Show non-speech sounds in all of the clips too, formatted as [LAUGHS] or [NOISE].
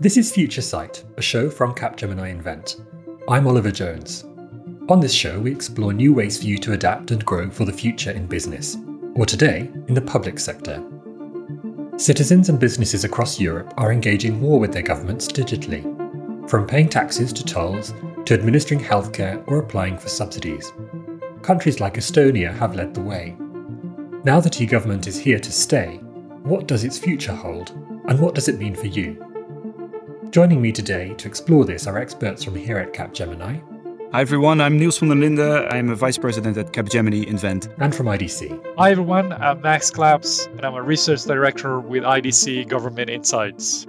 This is Future Sight, a show from Capgemini Invent. I'm Oliver Jones. On this show, we explore new ways for you to adapt and grow for the future in business, or today, in the public sector. Citizens and businesses across Europe are engaging more with their governments digitally, from paying taxes to tolls to administering healthcare or applying for subsidies. Countries like Estonia have led the way. Now that e government is here to stay, what does its future hold, and what does it mean for you? Joining me today to explore this are experts from here at Capgemini. Hi everyone, I'm Niels van der Linde. I'm a vice president at Capgemini Invent. And from IDC. Hi everyone, I'm Max Claps, and I'm a research director with IDC Government Insights.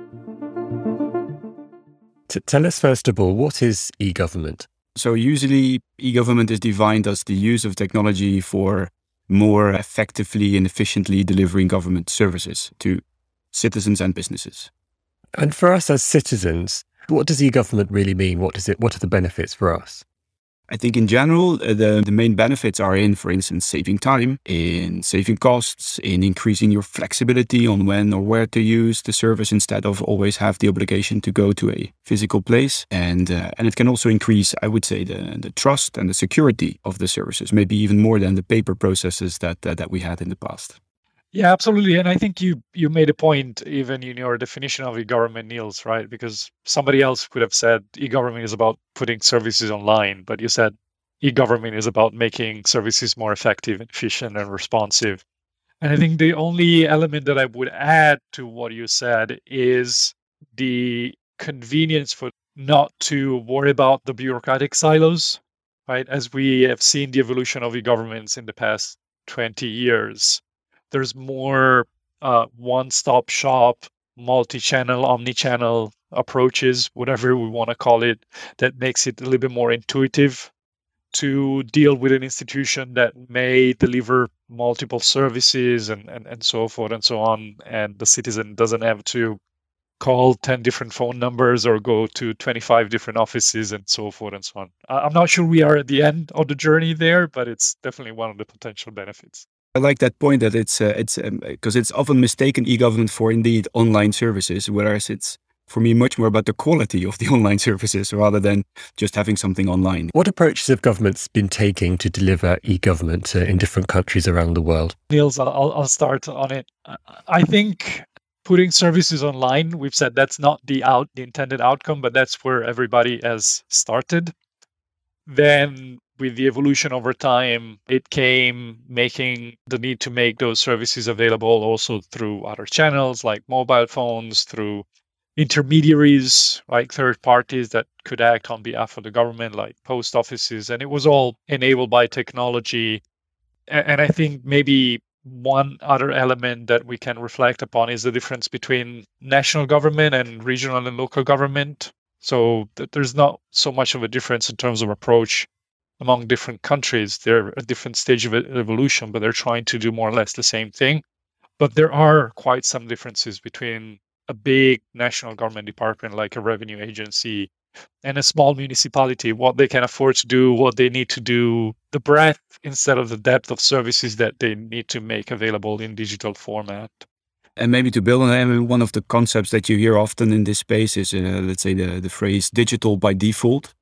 To tell us first of all, what is e-government? So usually e-government is defined as the use of technology for more effectively and efficiently delivering government services to citizens and businesses. And for us as citizens, what does e-government really mean? What does it? What are the benefits for us? I think in general, uh, the, the main benefits are in, for instance, saving time, in saving costs, in increasing your flexibility on when or where to use the service instead of always have the obligation to go to a physical place. And uh, and it can also increase, I would say, the, the trust and the security of the services, maybe even more than the paper processes that that we had in the past. Yeah, absolutely. And I think you you made a point even in your definition of e-government, Niels, right? Because somebody else could have said e-government is about putting services online, but you said e-government is about making services more effective, efficient, and responsive. And I think the only element that I would add to what you said is the convenience for not to worry about the bureaucratic silos, right? As we have seen the evolution of e-governments in the past 20 years there's more uh, one-stop shop, multi-channel, omni-channel approaches, whatever we want to call it, that makes it a little bit more intuitive to deal with an institution that may deliver multiple services and, and, and so forth and so on. And the citizen doesn't have to call 10 different phone numbers or go to 25 different offices and so forth and so on. I'm not sure we are at the end of the journey there, but it's definitely one of the potential benefits. I like that point that it's uh, it's because um, it's often mistaken e-government for indeed online services, whereas it's for me much more about the quality of the [LAUGHS] online services rather than just having something online. What approaches have governments been taking to deliver e-government uh, in different countries around the world? Niels, I'll, I'll start on it. I think putting services online, we've said that's not the out the intended outcome, but that's where everybody has started. Then with the evolution over time, it came making the need to make those services available also through other channels like mobile phones, through intermediaries like third parties that could act on behalf of the government, like post offices. And it was all enabled by technology. And I think maybe one other element that we can reflect upon is the difference between national government and regional and local government. So there's not so much of a difference in terms of approach among different countries. They're a different stage of evolution, but they're trying to do more or less the same thing. But there are quite some differences between a big national government department like a revenue agency and a small municipality, what they can afford to do, what they need to do, the breadth instead of the depth of services that they need to make available in digital format. And maybe to build on that, one of the concepts that you hear often in this space is, uh, let's say, the, the phrase digital by default.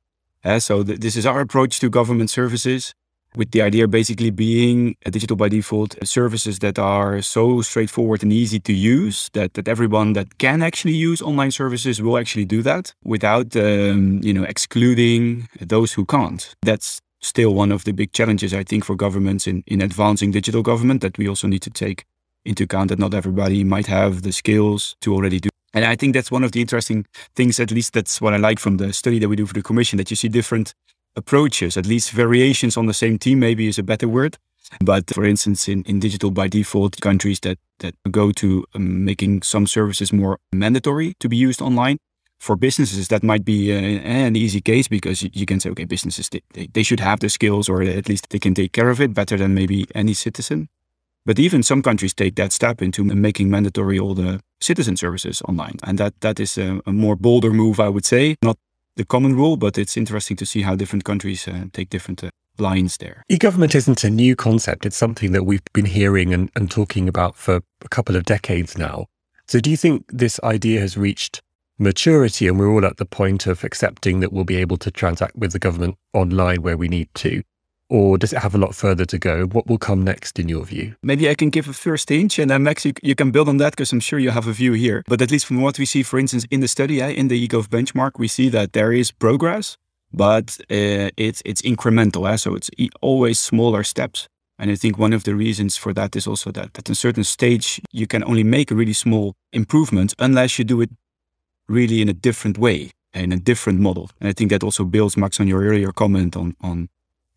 Uh, so th- this is our approach to government services, with the idea basically being a digital by default uh, services that are so straightforward and easy to use that, that everyone that can actually use online services will actually do that without um, you know excluding those who can't. That's still one of the big challenges I think for governments in, in advancing digital government that we also need to take into account that not everybody might have the skills to already do and I think that's one of the interesting things, at least that's what I like from the study that we do for the commission, that you see different approaches, at least variations on the same theme, maybe is a better word. But for instance, in, in digital by default countries that, that go to um, making some services more mandatory to be used online, for businesses, that might be uh, an easy case because you can say, okay, businesses, they, they should have the skills or at least they can take care of it better than maybe any citizen. But even some countries take that step into making mandatory all the citizen services online. And that, that is a, a more bolder move, I would say. Not the common rule, but it's interesting to see how different countries uh, take different uh, lines there. E government isn't a new concept, it's something that we've been hearing and, and talking about for a couple of decades now. So, do you think this idea has reached maturity and we're all at the point of accepting that we'll be able to transact with the government online where we need to? Or does it have a lot further to go? What will come next in your view? Maybe I can give a first hint and then Max, you, you can build on that because I'm sure you have a view here. But at least from what we see, for instance, in the study, in the eGov benchmark, we see that there is progress, but uh, it's, it's incremental. Eh? So it's always smaller steps. And I think one of the reasons for that is also that at a certain stage, you can only make a really small improvement unless you do it really in a different way, in a different model. And I think that also builds, Max, on your earlier comment on, on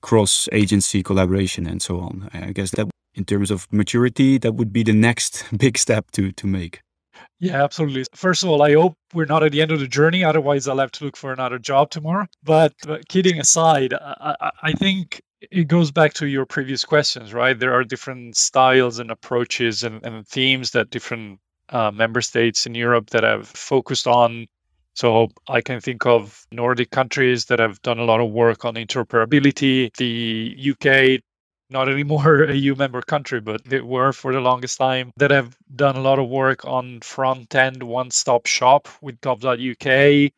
cross agency collaboration and so on. I guess that in terms of maturity, that would be the next [LAUGHS] big step to, to make. Yeah, absolutely. First of all, I hope we're not at the end of the journey. Otherwise, I'll have to look for another job tomorrow. But, but kidding aside, I, I think it goes back to your previous questions, right? There are different styles and approaches and, and themes that different uh, member states in Europe that have focused on. So I can think of Nordic countries that have done a lot of work on interoperability. The UK, not anymore [LAUGHS] a EU member country, but they were for the longest time, that have done a lot of work on front end one stop shop with gov.uk,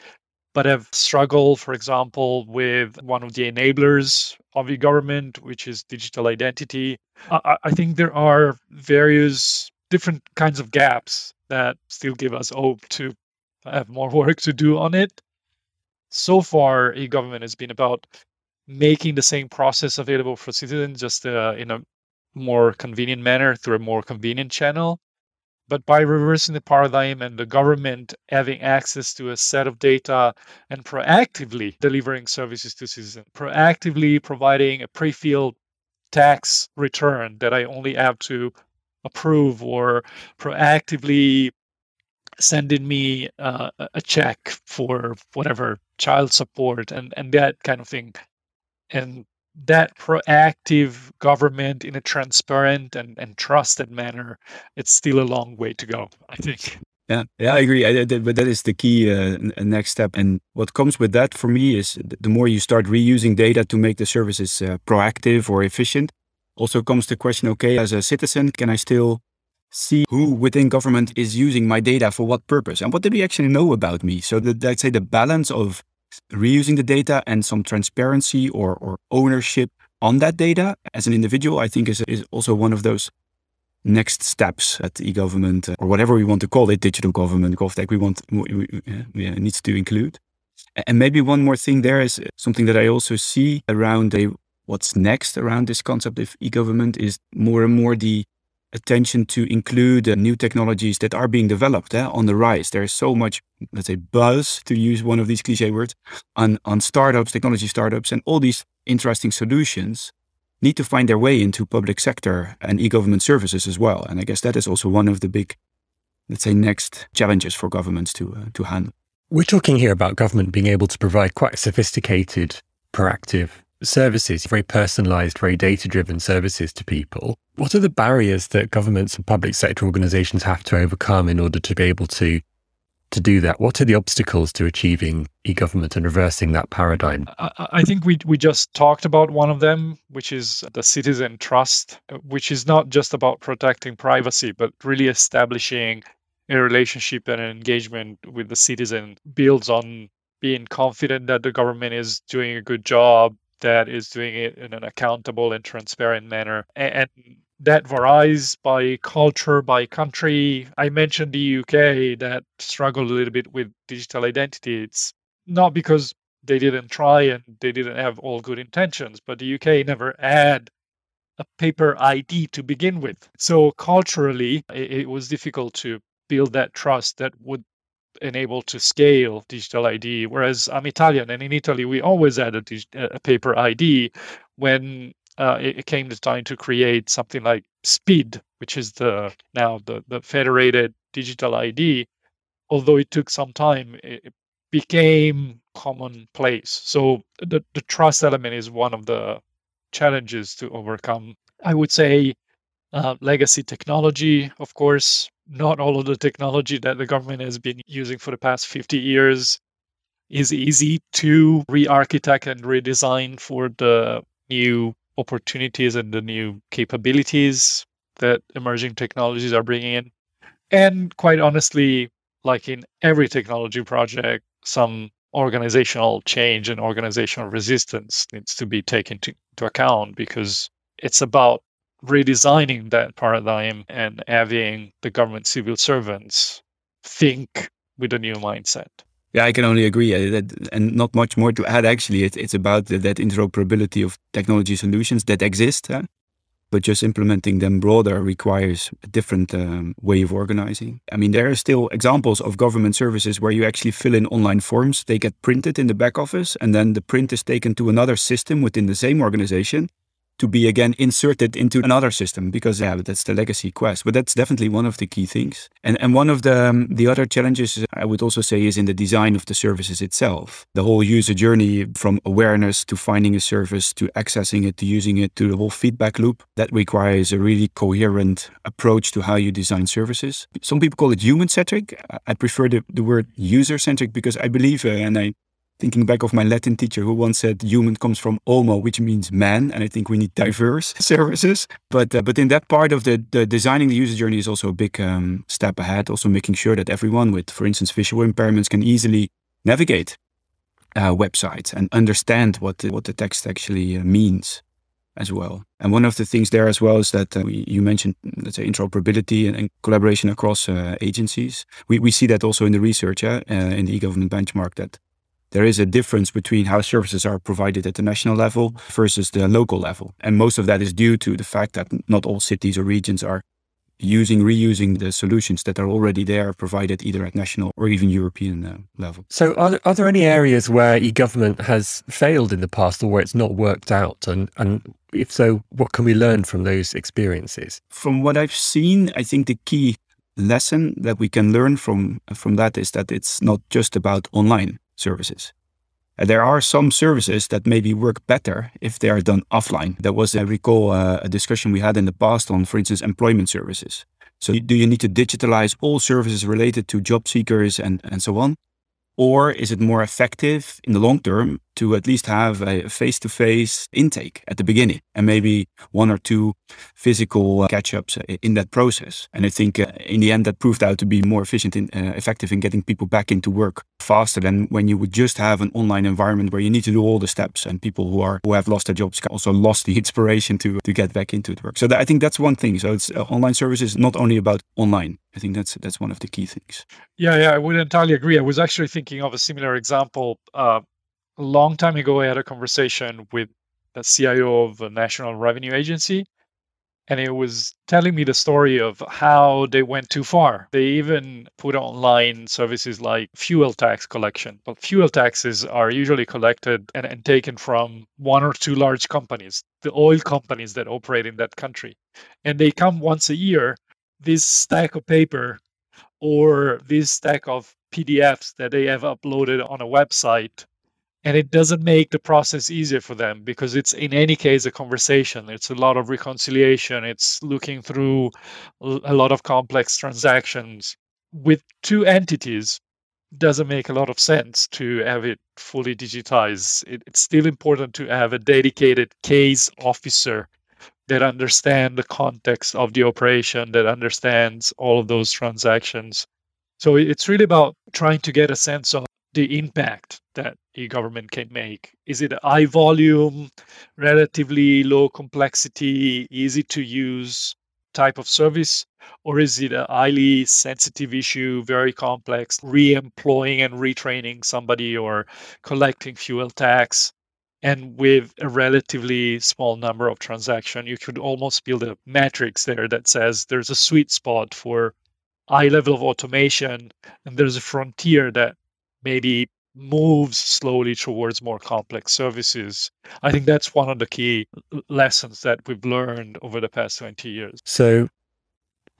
but have struggled, for example, with one of the enablers of the government, which is digital identity. I, I think there are various different kinds of gaps that still give us hope to have more work to do on it. So far, e-government has been about making the same process available for citizens just uh, in a more convenient manner through a more convenient channel. But by reversing the paradigm and the government having access to a set of data and proactively delivering services to citizens, proactively providing a pre-filled tax return that I only have to approve or proactively sending me uh, a check for whatever child support and and that kind of thing. And that proactive government in a transparent and, and trusted manner it's still a long way to go i think. Yeah yeah i agree. I, but that is the key uh, next step. And what comes with that for me is the more you start reusing data to make the services uh, proactive or efficient also comes the question okay, as a citizen, can I still see who within government is using my data for what purpose and what do they actually know about me? So that I'd say the balance of reusing the data and some transparency or, or ownership on that data as an individual, I think is, is also one of those next steps at e-government uh, or whatever we want to call it, digital government, GovTech, we want we, we, yeah, needs to include. And maybe one more thing there is something that I also see around a what's next around this concept of e-government is more and more the attention to include uh, new technologies that are being developed eh, on the rise. There's so much, let's say, buzz, to use one of these cliche words, on, on startups, technology startups, and all these interesting solutions need to find their way into public sector and e-government services as well. And I guess that is also one of the big, let's say, next challenges for governments to, uh, to handle. We're talking here about government being able to provide quite sophisticated, proactive services, very personalized, very data driven services to people. What are the barriers that governments and public sector organizations have to overcome in order to be able to to do that? What are the obstacles to achieving e-government and reversing that paradigm? I, I think we we just talked about one of them, which is the citizen trust, which is not just about protecting privacy, but really establishing a relationship and an engagement with the citizen builds on being confident that the government is doing a good job that is doing it in an accountable and transparent manner. And that varies by culture, by country. I mentioned the UK that struggled a little bit with digital identity. It's not because they didn't try and they didn't have all good intentions, but the UK never had a paper ID to begin with. So culturally, it, was difficult to build that trust that would enable to scale digital ID. Whereas I'm Italian, and in Italy we always had a, a paper ID. When uh, it, came the time to create something like SPID, which is the now the the federated digital ID, although it took some time, it became commonplace. So the the trust element is one of the challenges to overcome. I would say uh, legacy technology, of course, not all of the technology that the government has been using for the past 50 years is easy to re-architect and redesign for the new opportunities and the new capabilities that emerging technologies are bringing in. And quite honestly, like in every technology project, some organizational change and organizational resistance needs to be taken to, to account because it's about redesigning that paradigm and having the government civil servants think with a new mindset. Yeah, I can only agree. Uh, and not much more to add, actually. It, it's about that interoperability of technology solutions that exist. Huh? But just implementing them broader requires a different um, way of organizing. I mean, there are still examples of government services where you actually fill in online forms. They get printed in the back office, and then the print is taken to another system within the same organization to be again inserted into another system because yeah that's the legacy quest. But that's definitely one of the key things. And and one of the um, the other challenges i would also say is in the design of the services itself. The whole user journey from awareness to finding a service to accessing it to using it to the whole feedback loop that requires a really coherent approach to how you design services. Some people call it human centric i prefer the, the word user centric because i believe uh, and i thinking back of my Latin teacher who once said human comes from homo, which means man, and I think we need diverse [LAUGHS] services. But uh, but in that part of the, the designing the user journey is also a big um, step ahead. Also making sure that everyone with, for instance, visual impairments can easily navigate uh, websites and understand what the, what the text actually uh, means as well. And one of the things there as well is that uh, we, you mentioned, let's say, interoperability and, and collaboration across uh, agencies. We, we see that also in the research uh, in the e-government benchmark that there is a difference between how services are provided at the national level versus the local level. And most of that is due to the fact that not all cities or regions are using, reusing the solutions that are already there, provided either at national or even European uh, level. So, are there, are there any areas where e government has failed in the past or where it's not worked out? And, and if so, what can we learn from those experiences? From what I've seen, I think the key lesson that we can learn from from that is that it's not just about online services. Uh, there are some services that maybe work better if they are done offline. That was, I recall, uh, a discussion we had in the past on, for instance, employment services. So, do you need to digitalize all services related to job seekers and, and so on? Or is it more effective in the long term to at least have a face to face intake at the beginning and maybe one or two physical uh, catch ups uh, in that process? And I think uh, in the end, that proved out to be more efficient and uh, effective in getting people back into work faster than when you would just have an online environment where you need to do all the steps and people who are who have lost their jobs also lost the [LAUGHS] inspiration to to get back into the work. So that, I think that's one thing. So it's uh, online services not only about online. I think that's that's one of the key things. Yeah, yeah, I would entirely agree. I was actually thinking of a similar example. Uh, a long time ago, I had a conversation with the CIO of a national revenue agency, and it was telling me the story of how they went too far. They even put online services like fuel tax collection. But fuel taxes are usually collected and, and taken from one or two large companies, the oil companies that operate in that country. And they come once a year, this stack of paper or this stack of PDFs that they have uploaded on a website and it doesn't make the process easier for them because it's in any case a conversation. It's a lot of reconciliation. It's looking through a lot of complex transactions with two entities doesn't make a lot of sense to have it fully digitized. It, it's still important to have a dedicated case officer that understand the context of the operation that understands all of those transactions. So it's really about trying to get a sense of the impact that a government can make? Is it a high volume, relatively low complexity, easy to use type of service? Or is it a highly sensitive issue, very complex, re employing and retraining somebody or collecting fuel tax? And with a relatively small number of transactions, you could almost build a matrix there that says there's a sweet spot for high level of automation and there's a frontier that maybe moves slowly towards more complex services. I think that's one of the key lessons that we've learned over the past 20 years. So,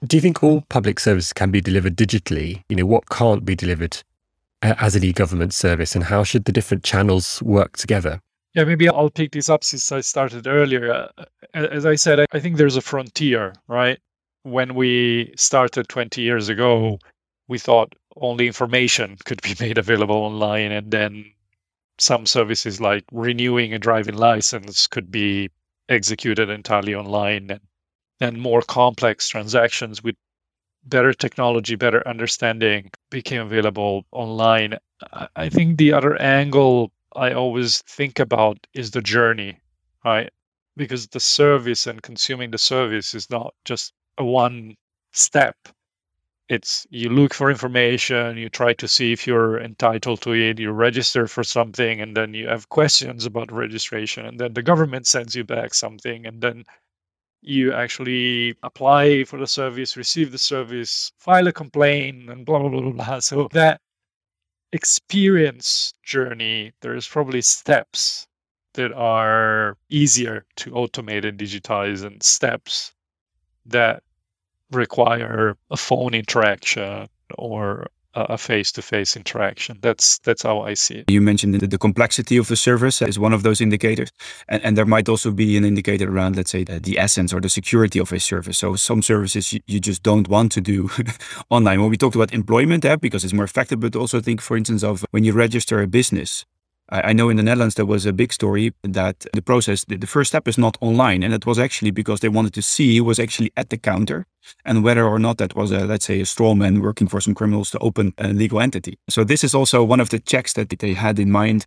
do you think all public services can be delivered digitally? You know, what can't be delivered as an e government service, and how should the different channels work together? Yeah, maybe I'll pick this up since I started earlier. Uh, as I said, I think there's a frontier, right? When we started 20 years ago, we thought only information could be [LAUGHS] made available online and then some services like renewing a driving license could be executed entirely online and, and more complex transactions with better technology, better understanding became available online. I think the other angle I always think about is the journey, right? Because the service and consuming the service is not just a one step. It's you look for information, you try to see if you're entitled to it, you register for something, and then you have questions about registration, and then the government sends you back something, and then you actually apply for the service, receive the service, file a complaint, and blah, blah, blah, blah. So that experience journey, there's probably steps that are easier to automate and digitize, and steps that require a phone interaction or a face-to-face interaction. That's that's how I see it. You mentioned the, the complexity of the service is one of those indicators, and, and there might also be an indicator around, let's say, the, the essence or the security of a service. So some services you, you just don't want to do [LAUGHS] online. When we talked about employment app because it's more effective, but also think, for instance, of when you register a business. I know in the Netherlands there was a big story that the process, the first step is not online. And it was actually because they wanted to see who was actually at the counter and whether or not that was, a, let's say, a straw man working for some criminals to open a legal entity. So this is also one of the checks that they had in mind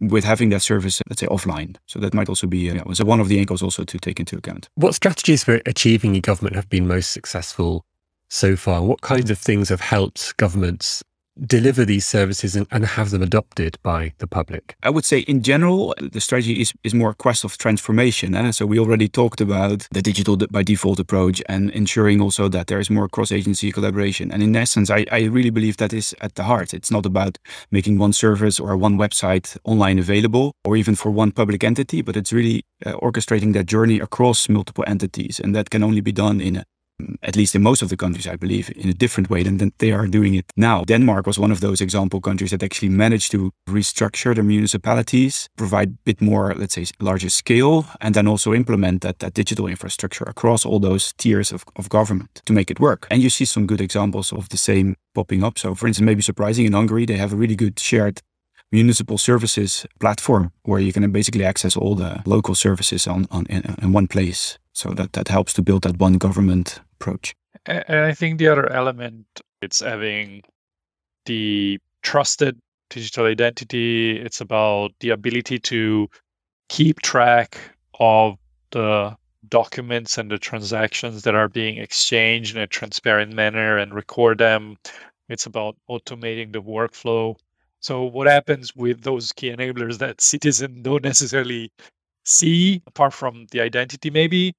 with having that service, let's say, offline. So that might also be uh, one of the angles also to take into account. What strategies for achieving e-government have been most successful so far? What kinds of things have helped governments deliver these services and, and, have them adopted by the public? I would say, in general, the strategy is, is more a quest of transformation. Eh? So, we already talked about the digital by default approach and ensuring also that there is more cross agency collaboration. And in essence, I, I really believe that is at the heart. It's not about making one service or one website online available or even for one public entity, but it's really uh, orchestrating that journey across multiple entities. And that can only be done in a at least in most of the countries, I believe, in a different way than, than they are doing it now. Denmark was one of those example countries that actually managed to restructure their municipalities, provide a bit more, let's say, larger scale, and then also implement that, that digital infrastructure across all those tiers of, of government to make it work. And you see some good examples of the same popping up. So, for instance, maybe surprising in Hungary, they have a really good shared municipal services platform where you can basically access all the local services on, on in, in one place. So that, that helps to build that one government approach. And I think the other element it's having the trusted digital identity. It's about the ability to keep track of the documents and the transactions that are being exchanged in a transparent manner and record them. It's about automating the workflow. So, what happens with those key enablers that citizens don't necessarily see, apart from the identity, maybe,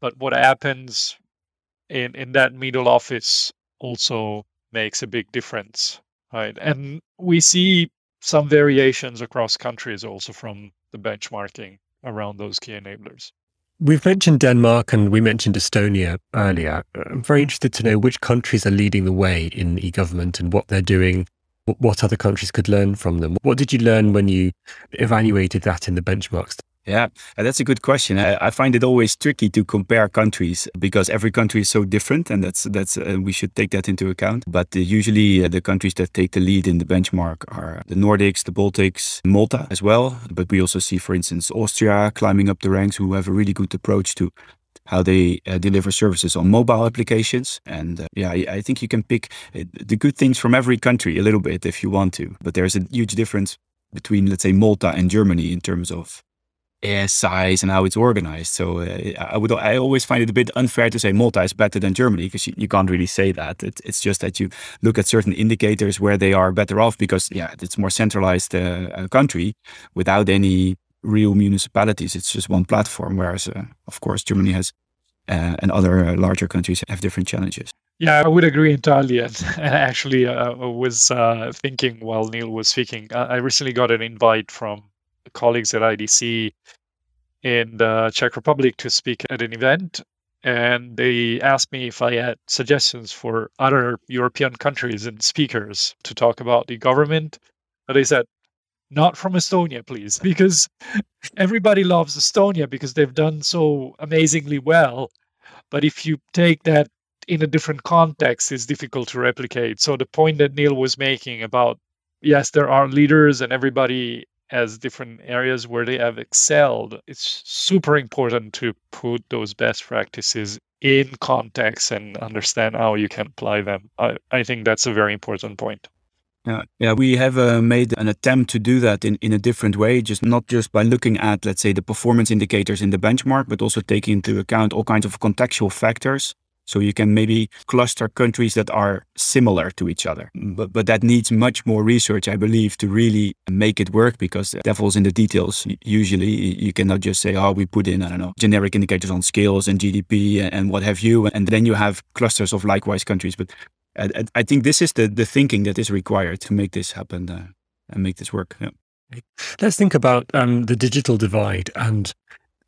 but what happens in in that middle office also makes a big difference right and we see some variations across countries also from the benchmarking around those key enablers We've mentioned Denmark and we mentioned Estonia earlier. I'm very mm-hmm. interested to know which countries are leading the way in e government and what they're doing, what other countries could learn from them. What did you learn when you evaluated that in the benchmarks? Yeah, that's a good question. I, find it always tricky to compare countries because every country is so different, and that's that's uh, we should take that into account. But uh, usually, uh, the countries that take the lead in the benchmark are the Nordics, the Baltics, Malta as well. But we also see, for instance, Austria climbing up the ranks, who have a really good approach to how they uh, deliver services on mobile applications. And uh, yeah, I, I, think you can pick uh, the good things from every country a little bit if you want to. But there's a huge difference between, let's say, Malta and Germany in terms of size and how it's organized. So uh, I would I always find it a bit unfair to say Malta is better than Germany because you, you can't really say that. It, it's just that you look at certain indicators where they are better off because yeah, it's more centralized uh, country without any real municipalities. It's just one platform. Whereas uh, of course Germany has uh, and other uh, larger countries have different challenges. Yeah, I would agree entirely. And, [LAUGHS] actually, uh, I was thinking while Neil was speaking, I recently got an invite from colleagues at IDC in the Czech Republic to speak at an event. And they asked me if I had suggestions for other European countries and speakers to talk about the government. But they said, not from Estonia, please, [LAUGHS] because everybody loves Estonia because they've done so amazingly well. But if you take that in a different context, it's difficult to replicate. So the point that Neil was making about yes, there are leaders and everybody as different areas where they have excelled, it's super important to put those best practices in context and understand how you can apply them. I, I think that's a very important point. Yeah, yeah, we have uh, made an attempt to do that in, in a different way, just not just by looking at, let's say, the performance indicators in the benchmark, but also taking into account all kinds of contextual factors. So you can maybe cluster countries that are similar to each other. But, but that needs much more research, I believe, to really make it work because the devil's in the details. Usually you cannot just say, oh, we put in, I don't know, generic indicators on skills and GDP and what have you. And then you have clusters of likewise countries. But I, I think this is the, the thinking that is required to make this happen uh, and make this work. Yeah. Let's think about um, the digital divide and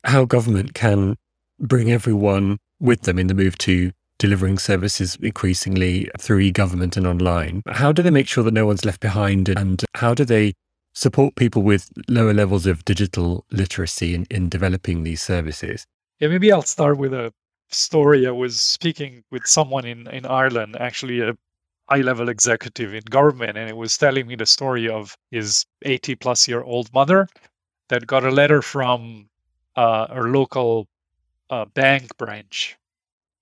how government can bring everyone with them in the move to delivering services increasingly through e-government and online. How do they make sure that no one's left behind and how do they support people with lower levels of digital literacy in, in developing these services? Yeah, maybe I'll start with a story. I was speaking with someone in, in Ireland, actually a high level executive in government, and it was telling me the story of his 80 plus year old mother that got a letter from uh, her local uh, bank branch.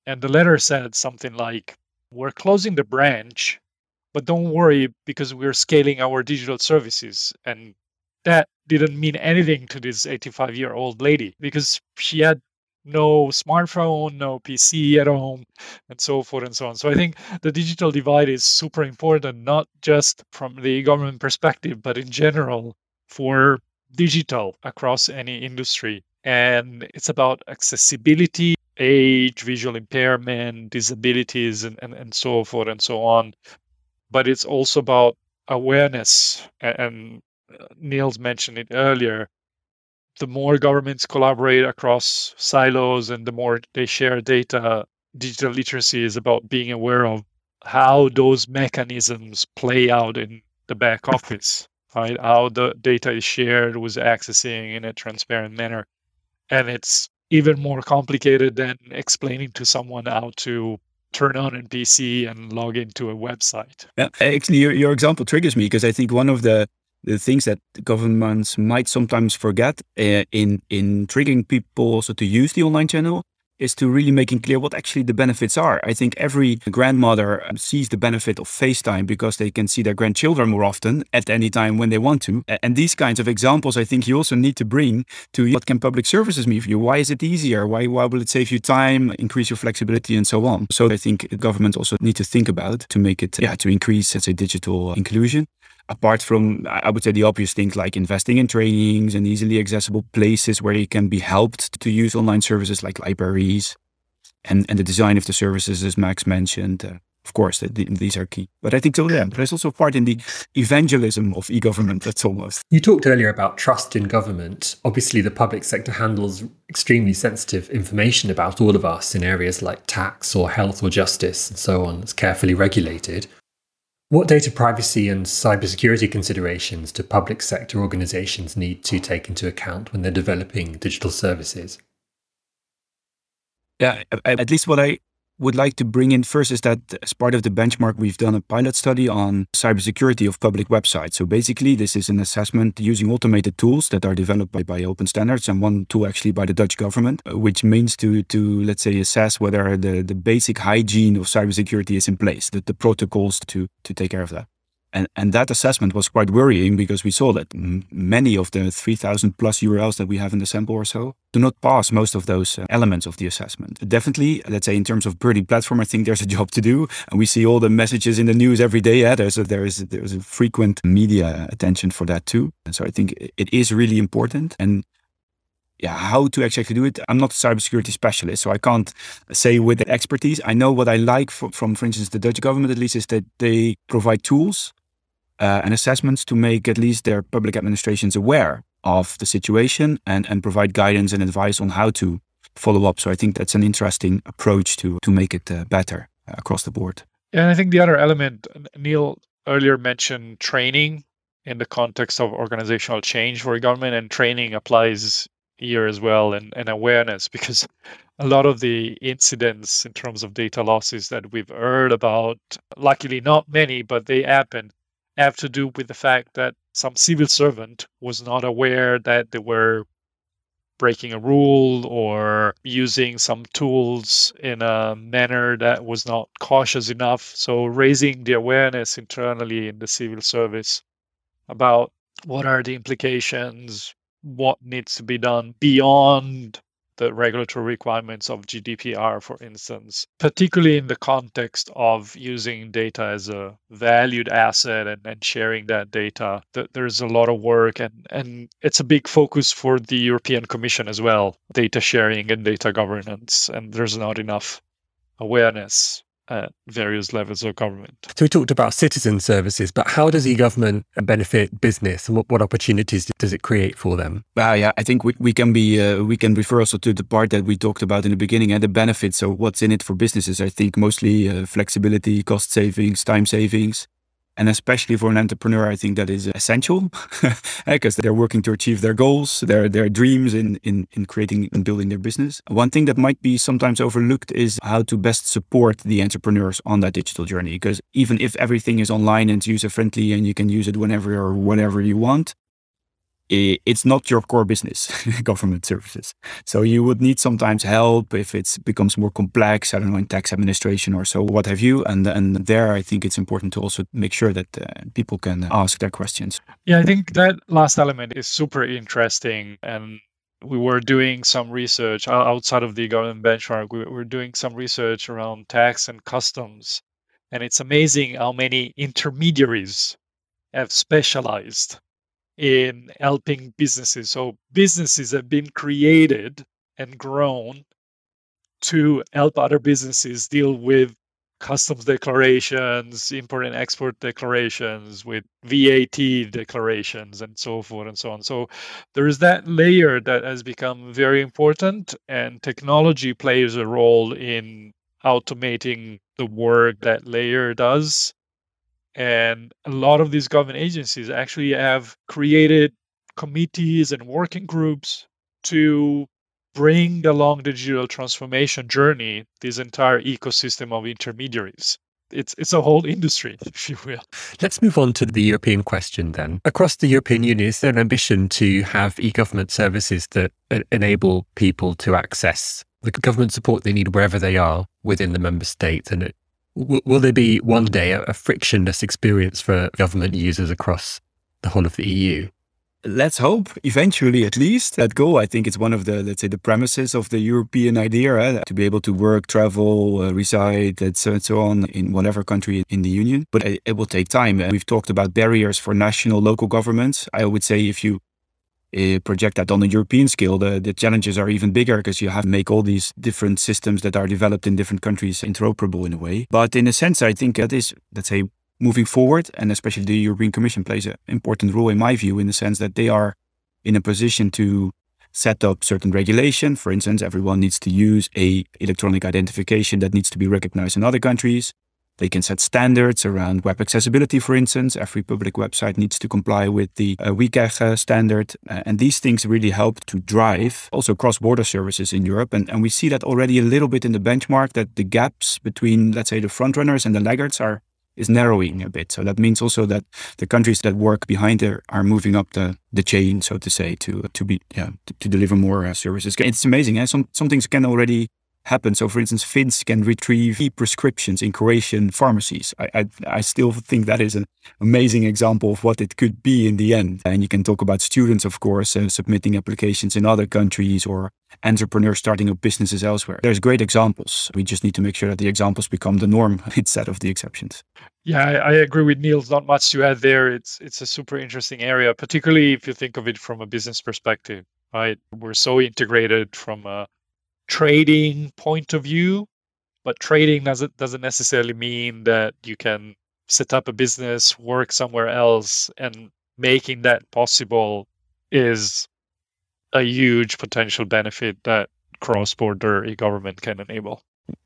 And the letter said something like, We're closing the branch, but don't worry because we're scaling our digital services. And that didn't mean anything to this 85 year old lady because she had no smartphone, no PC at home, and so forth and so on. So I think the digital divide is super important, not just from the government perspective, but in general for digital across any industry. And it's about accessibility, age, visual impairment, disabilities, and, and, and so forth and so on. But it's also about awareness. And, and uh, Niels mentioned it earlier the more governments collaborate across silos and the more they share data, digital literacy is about being aware of how those mechanisms play out in the back office, right? How the data is shared, was accessing in a transparent manner. And it's even more complicated than explaining to someone how to turn on a PC and log into a website. Yeah, actually, your, your example triggers me because I think one of the the things that governments might sometimes forget uh, in in triggering people also to use the online channel is to really making clear what actually the benefits are. I think every grandmother um, sees the benefit of FaceTime because they can see their grandchildren more often at any time when they want to. And these kinds of examples, I think you also need to bring to what can public services mean for you? Why is it easier? Why, why will it save you time, increase your flexibility and so on? So I think governments also need to think about to make it, yeah, to increase, let's say, digital inclusion apart from i would say the obvious things like investing in trainings and easily accessible places where you can be helped to use online services like libraries and, and the design of the services as max mentioned uh, of course the, the, these are key. But i think so yeah there's also part in the evangelism of e-government that's almost you talked earlier about trust in government. Obviously the public sector handles extremely sensitive information about all of us in areas like tax or health or justice and so on. It's carefully regulated what data privacy and cybersecurity considerations do public sector organizations need to take into account when they're developing digital services? Yeah, at least what I would like to bring in first is that as part of the benchmark, we've done a pilot study on cybersecurity of public websites. So basically, this is an assessment using automated tools that are developed by, by open standards and one tool actually by the Dutch government, uh, which means to, to let's say, assess whether the, the basic hygiene of cybersecurity is in place, the, the protocols to, to take care of that. And, and that assessment was quite worrying because we saw that many of the 3,000 plus URLs that we have in the sample or so do not pass most of those uh, elements of the assessment. Definitely, let's say in terms of burning platform, I think there's a job to do. And we see all the messages in the news every day. Yeah, there's a, there is there's a frequent media attention for that too. And so I think it is really important. And yeah, how to exactly do it. I'm not a cybersecurity specialist, so I can't say with expertise. I know what I like from, for instance, the Dutch government at least is that they provide tools uh, and assessments to make at least their public administrations aware of the situation and, and provide guidance and advice on how to follow up. So I think that's an interesting approach to to make it uh, better uh, across the board. And I think the other element Neil earlier mentioned training in the context of organizational change for government, and training applies here as well, and, and awareness because a lot of the incidents in terms of data losses that we've heard about, luckily not many, but they happen have to do with the fact that some civil servant was not aware that they were breaking a rule or using some tools in a manner that was not cautious enough. So, raising the awareness internally in the civil service about what are the implications, what needs to be done beyond the regulatory requirements of GDPR, for instance, particularly in the context of using data as a valued asset and, and sharing that data. There's a lot of work, and, and it's a big focus for the European Commission as well data sharing and data governance. And there's not enough awareness at various levels of government. So we talked about citizen services, but how does e-government benefit business, and what, what opportunities does it create for them? Well, yeah, I think we, we can be uh, we can refer also to the part that we talked about in the beginning and the benefits. So what's in it for businesses? I think mostly uh, flexibility, cost savings, time savings. And especially for an entrepreneur, I think that is essential [LAUGHS] eh, because they're working to achieve their goals, their their dreams in, in, in creating and building their business. One thing that might be sometimes overlooked is how to best support the entrepreneurs on that digital journey. Because even if everything is online and user friendly and you can use it whenever or whatever you want, it's not your core business, [LAUGHS] government services. So you would need sometimes help if it becomes more complex, I don't know, in tax administration or so, what have you. And, and there, I think it's important to also make sure that uh, people can ask their questions. Yeah, I think that last element is super interesting. And we were doing some research outside of the government benchmark. We were doing some research around tax and customs. And it's amazing how many intermediaries have specialized in helping businesses. So businesses have been created and grown to help other businesses deal with customs declarations, import and export declarations, with VAT declarations, and so forth and so on. So there is that layer that has become very important, and technology plays a role in automating the work that layer does. And a lot of these government agencies actually have created committees and working groups to bring along the digital transformation journey this entire ecosystem of intermediaries. It's, it's a whole industry, [LAUGHS] if you will. Let's move on to the European question then. Across the European Union, is there an ambition to have e government services that enable people to access the government support they need wherever they are within the member states and will there be one day a, a frictionless experience for government users across the whole of the EU? let's hope eventually at least that goal i think it's one of the let's say the premises of the european idea eh? to be able to work travel uh, reside and so, and so on in whatever country in the union but it, it will take time and we've talked about barriers for national local governments i would say if you project that on a European scale, the, the challenges are even bigger because you have to make all these different systems that are developed in different countries interoperable in a way. But in a sense, I think that is, let's say, moving forward, and especially the European Commission plays an important role in my view, in the sense that they are in a position to set up certain regulation. For instance, everyone needs to use a electronic identification that needs to be recognized in other countries. They can set standards around web accessibility, for instance. Every public website needs to comply with the uh, WCAG uh, standard. Uh, and these things really help to drive also cross border services in Europe. And, and we see that already a little bit in the benchmark that the gaps between, let's say, the frontrunners and the laggards are is narrowing a bit. So that means also that the countries that work behind there are moving up the, the chain, so to say, to to be yeah to, to deliver more uh, services. It's amazing. Eh? Some some things can already happen. So, for instance, Finns can retrieve e-prescriptions in Croatian pharmacies. I, I, I, still think that is an amazing example of what it could be in the end. And you can talk about students, of course, uh, submitting applications in other countries or entrepreneurs starting up businesses elsewhere. There's great examples. We just need to make sure that the examples become the norm [LAUGHS] instead of the exceptions. Yeah, I, I agree with Niels. Not much to add there. It's it's a super interesting area, particularly if you think of it from a business perspective. Right, we're so integrated from a trading point of view, but trading doesn't doesn't necessarily mean that you can set up a business, work somewhere else, and making that possible is a huge potential benefit that cross-border e-government can enable.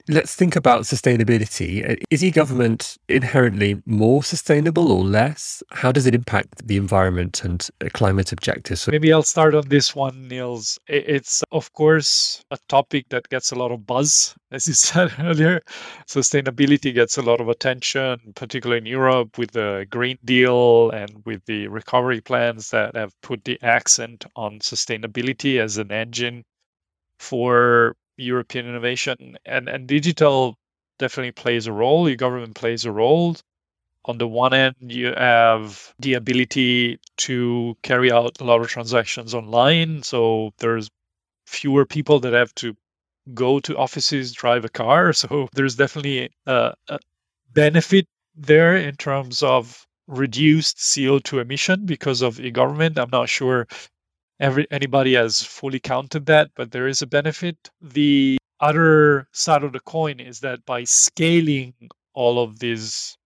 Let's think about sustainability. Is e government inherently more sustainable or less? How does it impact the environment and uh, climate objectives? Maybe I'll start on this one, Niels. It's, of course, a topic that gets a lot of buzz, as you [LAUGHS] said earlier. Sustainability gets a lot of attention, particularly in Europe with the Green Deal and with the recovery plans that have put the accent on sustainability as an engine for European innovation, and and digital definitely plays a role. Your government plays a role. On the one end, you have the ability to carry out a lot of transactions online, so there's fewer people that have to go to offices, drive a car. [LAUGHS] So there's definitely a, a benefit there in terms of reduced CO2 emission because of e-government. I'm not sure every anybody has fully counted that, but there is a benefit. The other side of the coin is that by scaling all of these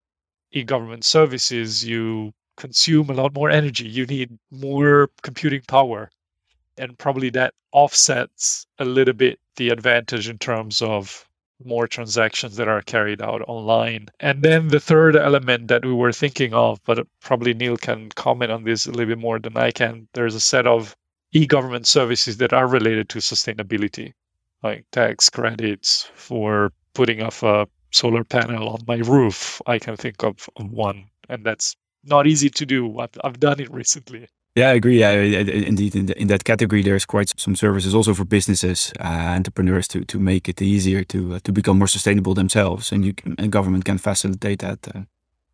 e-government services, you consume a lot more energy. You need more computing power. And probably that offsets a little bit the advantage in terms of more transactions that are carried out online. And then the third element that we were thinking of, but probably Niels can comment on this a little bit more than I can. There's a set of e-government services that are related to sustainability, like tax credits for putting up a solar panel on my roof. I can think of, one, and that's not easy to do. I've, I've done it recently. Yeah, I agree. Yeah, indeed, in, the, in that category, there's quite some services also for businesses, uh, entrepreneurs to to make it easier to uh, to become more sustainable themselves, and you can, and government can facilitate that, uh,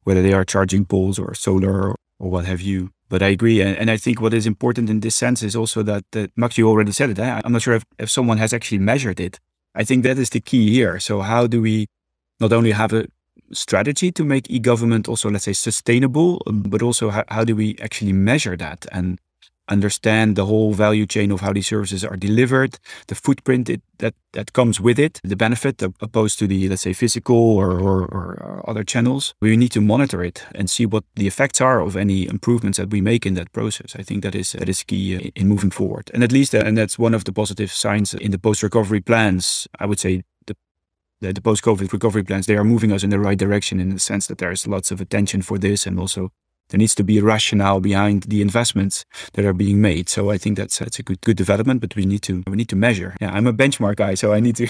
whether they are charging poles or solar or, or what have you. But I agree. And, and I think what is important in this sense is also that, that Max, you already said it. Eh? I'm not sure if, if someone has actually measured it. I think that is the key here. So, how do we not only have a strategy to make e government also, let's say, sustainable, but also how, how do we actually measure that? And understand the whole value chain of how these services are delivered, the footprint it, that that comes with it, the benefit opposed to the let's say physical or, or, or, other channels. We need to monitor it and see what the effects are of any improvements that we make in that process. I think that is that is key uh, in moving forward, and at least uh, and that's one of the positive signs in the post-recovery plans. I would say the the, the post-COVID recovery plans, they are moving us in the right direction in the sense that there is lots of attention for this and also there needs to be a rationale behind the investments that are being made. So I think that's that's a good good development, but we need to we need to measure. Yeah, I'm a benchmark guy, so I need to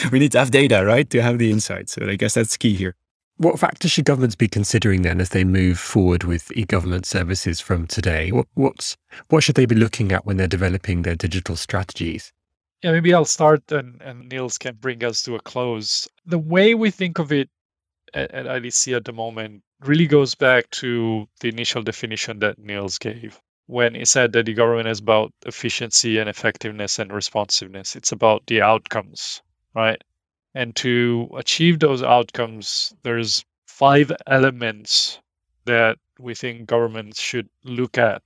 [LAUGHS] we need to have data, right, to have the insights. So I guess that's key here. What factors should governments be considering then as they move forward with e-government services from today? What what's what should they be looking at when they're developing their digital strategies? Yeah, maybe I'll start and, and Niels can bring us to a close. The way we think of it at, at IDC at the moment really goes back to the initial definition that Niels gave when he said that the government is about efficiency and effectiveness and responsiveness. It's about the outcomes, right? And to achieve those outcomes, there's five elements that we think governments should look at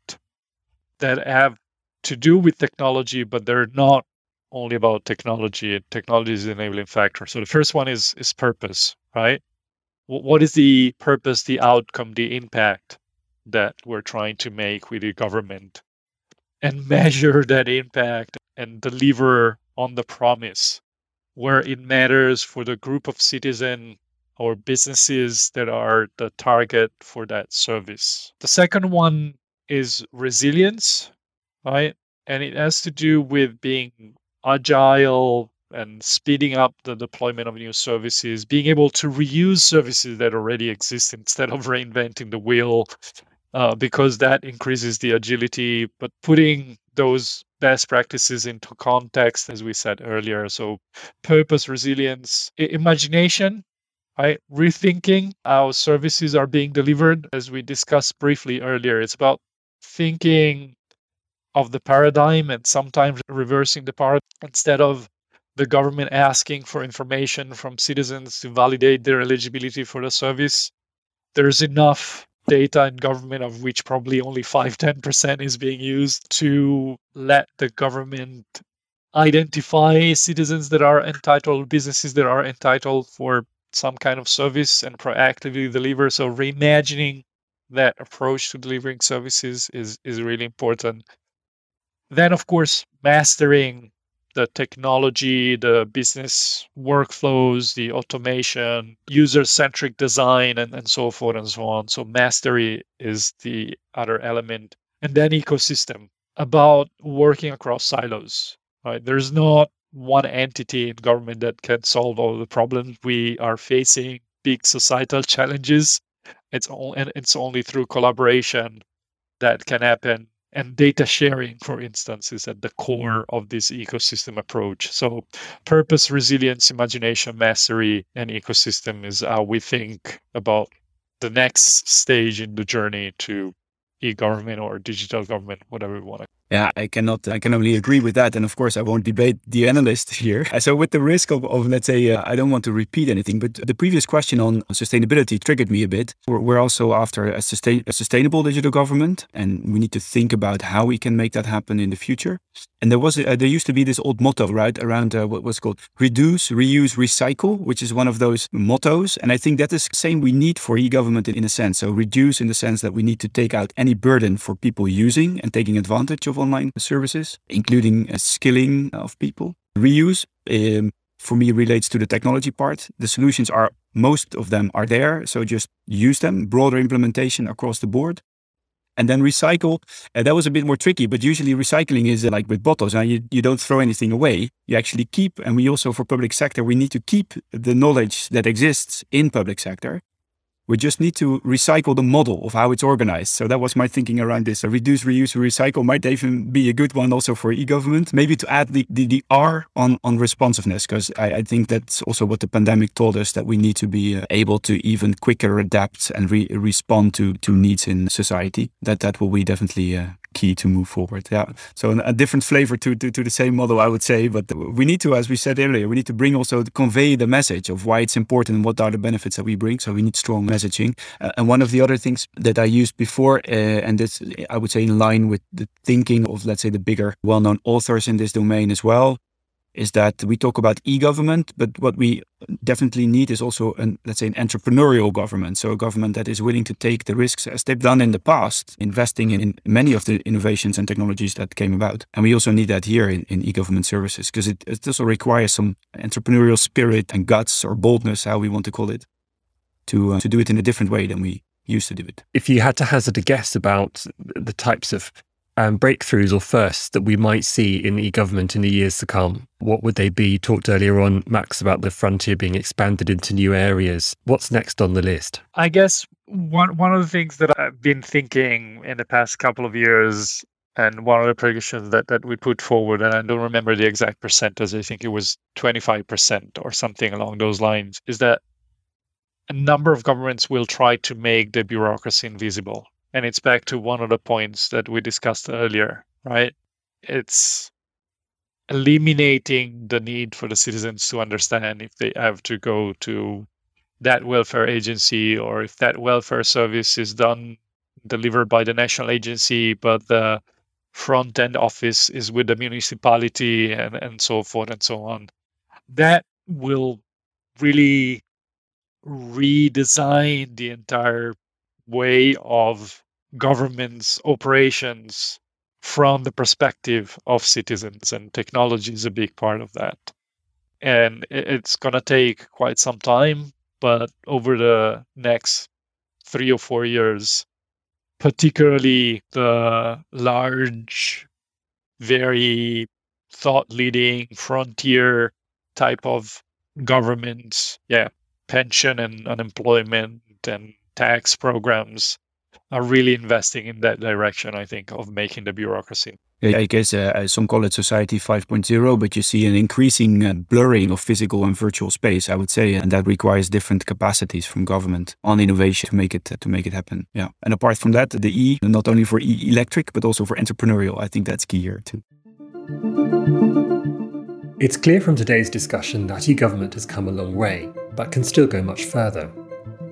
that have to do with technology, but they're not only about technology. Technology is the enabling factor. So the first one is is purpose, right? What is the purpose, the outcome, the impact that we're trying to make with the government and [LAUGHS] measure that impact and deliver on the promise where it matters for the group of citizens or businesses that are the target for that service. The second one is resilience, right? And it has to do with being agile, and speeding up the deployment of new services, being able to reuse services that already exist instead of reinventing the wheel, uh, because that increases the agility, but putting those best practices into context, as we said earlier. So, purpose, resilience, imagination, right? Rethinking how services are being delivered, as we discussed briefly earlier. It's about thinking of the paradigm and sometimes reversing the paradigm instead of the government asking for information from citizens to validate their eligibility for the service. There's enough data in government of which probably only 5 10% is being used to let the government identify citizens that are entitled businesses that are entitled for some kind of service and proactively deliver so reimagining that approach to delivering services is is really important then of course mastering the technology, the business workflows, the automation, user centric design, and, and so forth and so on. So, mastery is the other element. And then, ecosystem about working across silos, right? There's not one entity in government that can solve all the problems we are facing, big societal challenges. It's all, and it's only through collaboration that can happen and data sharing, for instance, is at the core of this ecosystem approach. So, purpose, resilience, imagination, mastery, and ecosystem is how we think about the next stage in the journey to e-government or digital government, whatever we want to yeah, I cannot. I can only agree with that, and of course, I won't debate the analyst [LAUGHS] here. So, with the risk of, of let's say, uh, I don't want to repeat anything, but the previous question on sustainability triggered me a bit. We're, we're also after a, sustain, a sustainable digital government, and we need to think about how we can make that happen in the future. And there was, a, there used to be this old motto, right, around uh, what was called reduce, reuse, recycle, which is one of those mottos. And I think that is the same we need for e-government in, in a sense. So reduce in the sense that we need to take out any burden for people using and taking advantage of online services, including uh, skilling of people. Reuse, um, for me, relates to the technology part. The solutions are, most of them are there. So just use them, broader implementation across the board. And then recycle, uh, that was a bit more tricky, but usually recycling is uh, like with bottles. Uh, you, you don't throw anything away, you actually keep. And we also, for public sector, we need to keep the knowledge that exists in public sector we just need to recycle the model of how it's organized. So that was my thinking around this. So reduce, reuse, recycle might even be a good one also for e-government. Maybe to add the, the, the R on, on responsiveness, because I, I, think that's also what the pandemic told us that we need to be uh, able to even quicker adapt and re- respond to, to needs in society. That that will be definitely uh, key to move forward. Yeah. So a different flavor to, to, to the same model, I would say. But we need to, as we said earlier, we need to bring also to convey the message of why it's important and what are the benefits that we bring. So we need strong messaging. Uh, and one of the other things that I used before, uh, and this I would say in line with the thinking of let's say the bigger well-known authors in this domain as well, is that we talk about e-government, but what we definitely need is also an let's say an entrepreneurial government. So a government that is willing to take the risks as they've done in the past, investing in, in many of the innovations and technologies that came about. And we also need that here in, in e-government services because it, it also requires some entrepreneurial spirit and guts or boldness, how we want to call it, to uh, to do it in a different way than we used to do it. If you had to hazard a guess about the types of um, breakthroughs or firsts that we might see in e-government in the years to come? What would they be? Talked earlier on, Max, about the frontier being expanded into new areas. What's next on the list? I guess one one of the things that I've been thinking in the past couple of years, and one of the predictions that, that we put forward, and I don't remember the exact percentage, I think it was 25% or something along those lines, is that a number of governments will try to make the bureaucracy invisible and it's back to one of the points that we discussed earlier, right? It's eliminating the need for the citizens to understand if they have to go to that welfare agency or if that welfare service is done delivered by the national agency but the front end office is with the municipality and, and so forth and so on that will really redesign the entire way of government's operations from the perspective of citizens, and technology is a big part of that. And it's going to take quite some time, but over the next three or four years, particularly the large, very thought leading frontier type of governments, yeah, pension and unemployment and tax programs are really investing in that direction, I think, of making the bureaucracy. I guess uh, some call it society 5.0, but you see an increasing uh, blurring of physical and virtual space, I would say, and that requires different capacities from government on innovation to make it uh, to make it happen. Yeah, and apart from that, the E not only for e electric but also for entrepreneurial. I think that's key here too. It's clear from today's discussion that e-government has come a long way, but can still go much further.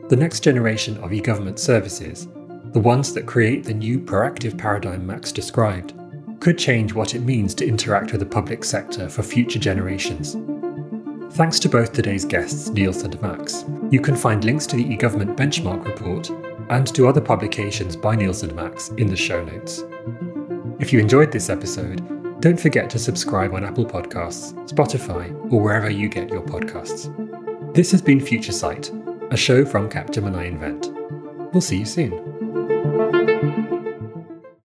The next generation of e-government services the ones that create the new proactive paradigm Max described, could change what it means to interact with the public sector for future generations. Thanks to both today's guests, Niels and Max. You can find links to the e-government benchmark report and to other publications by Niels and Max in the show notes. If you enjoyed this episode, Don't forget to subscribe on Apple Podcasts, Spotify, or wherever you get your podcasts. This has been Future Sight, a show from Capgemini Invent. We'll see you soon.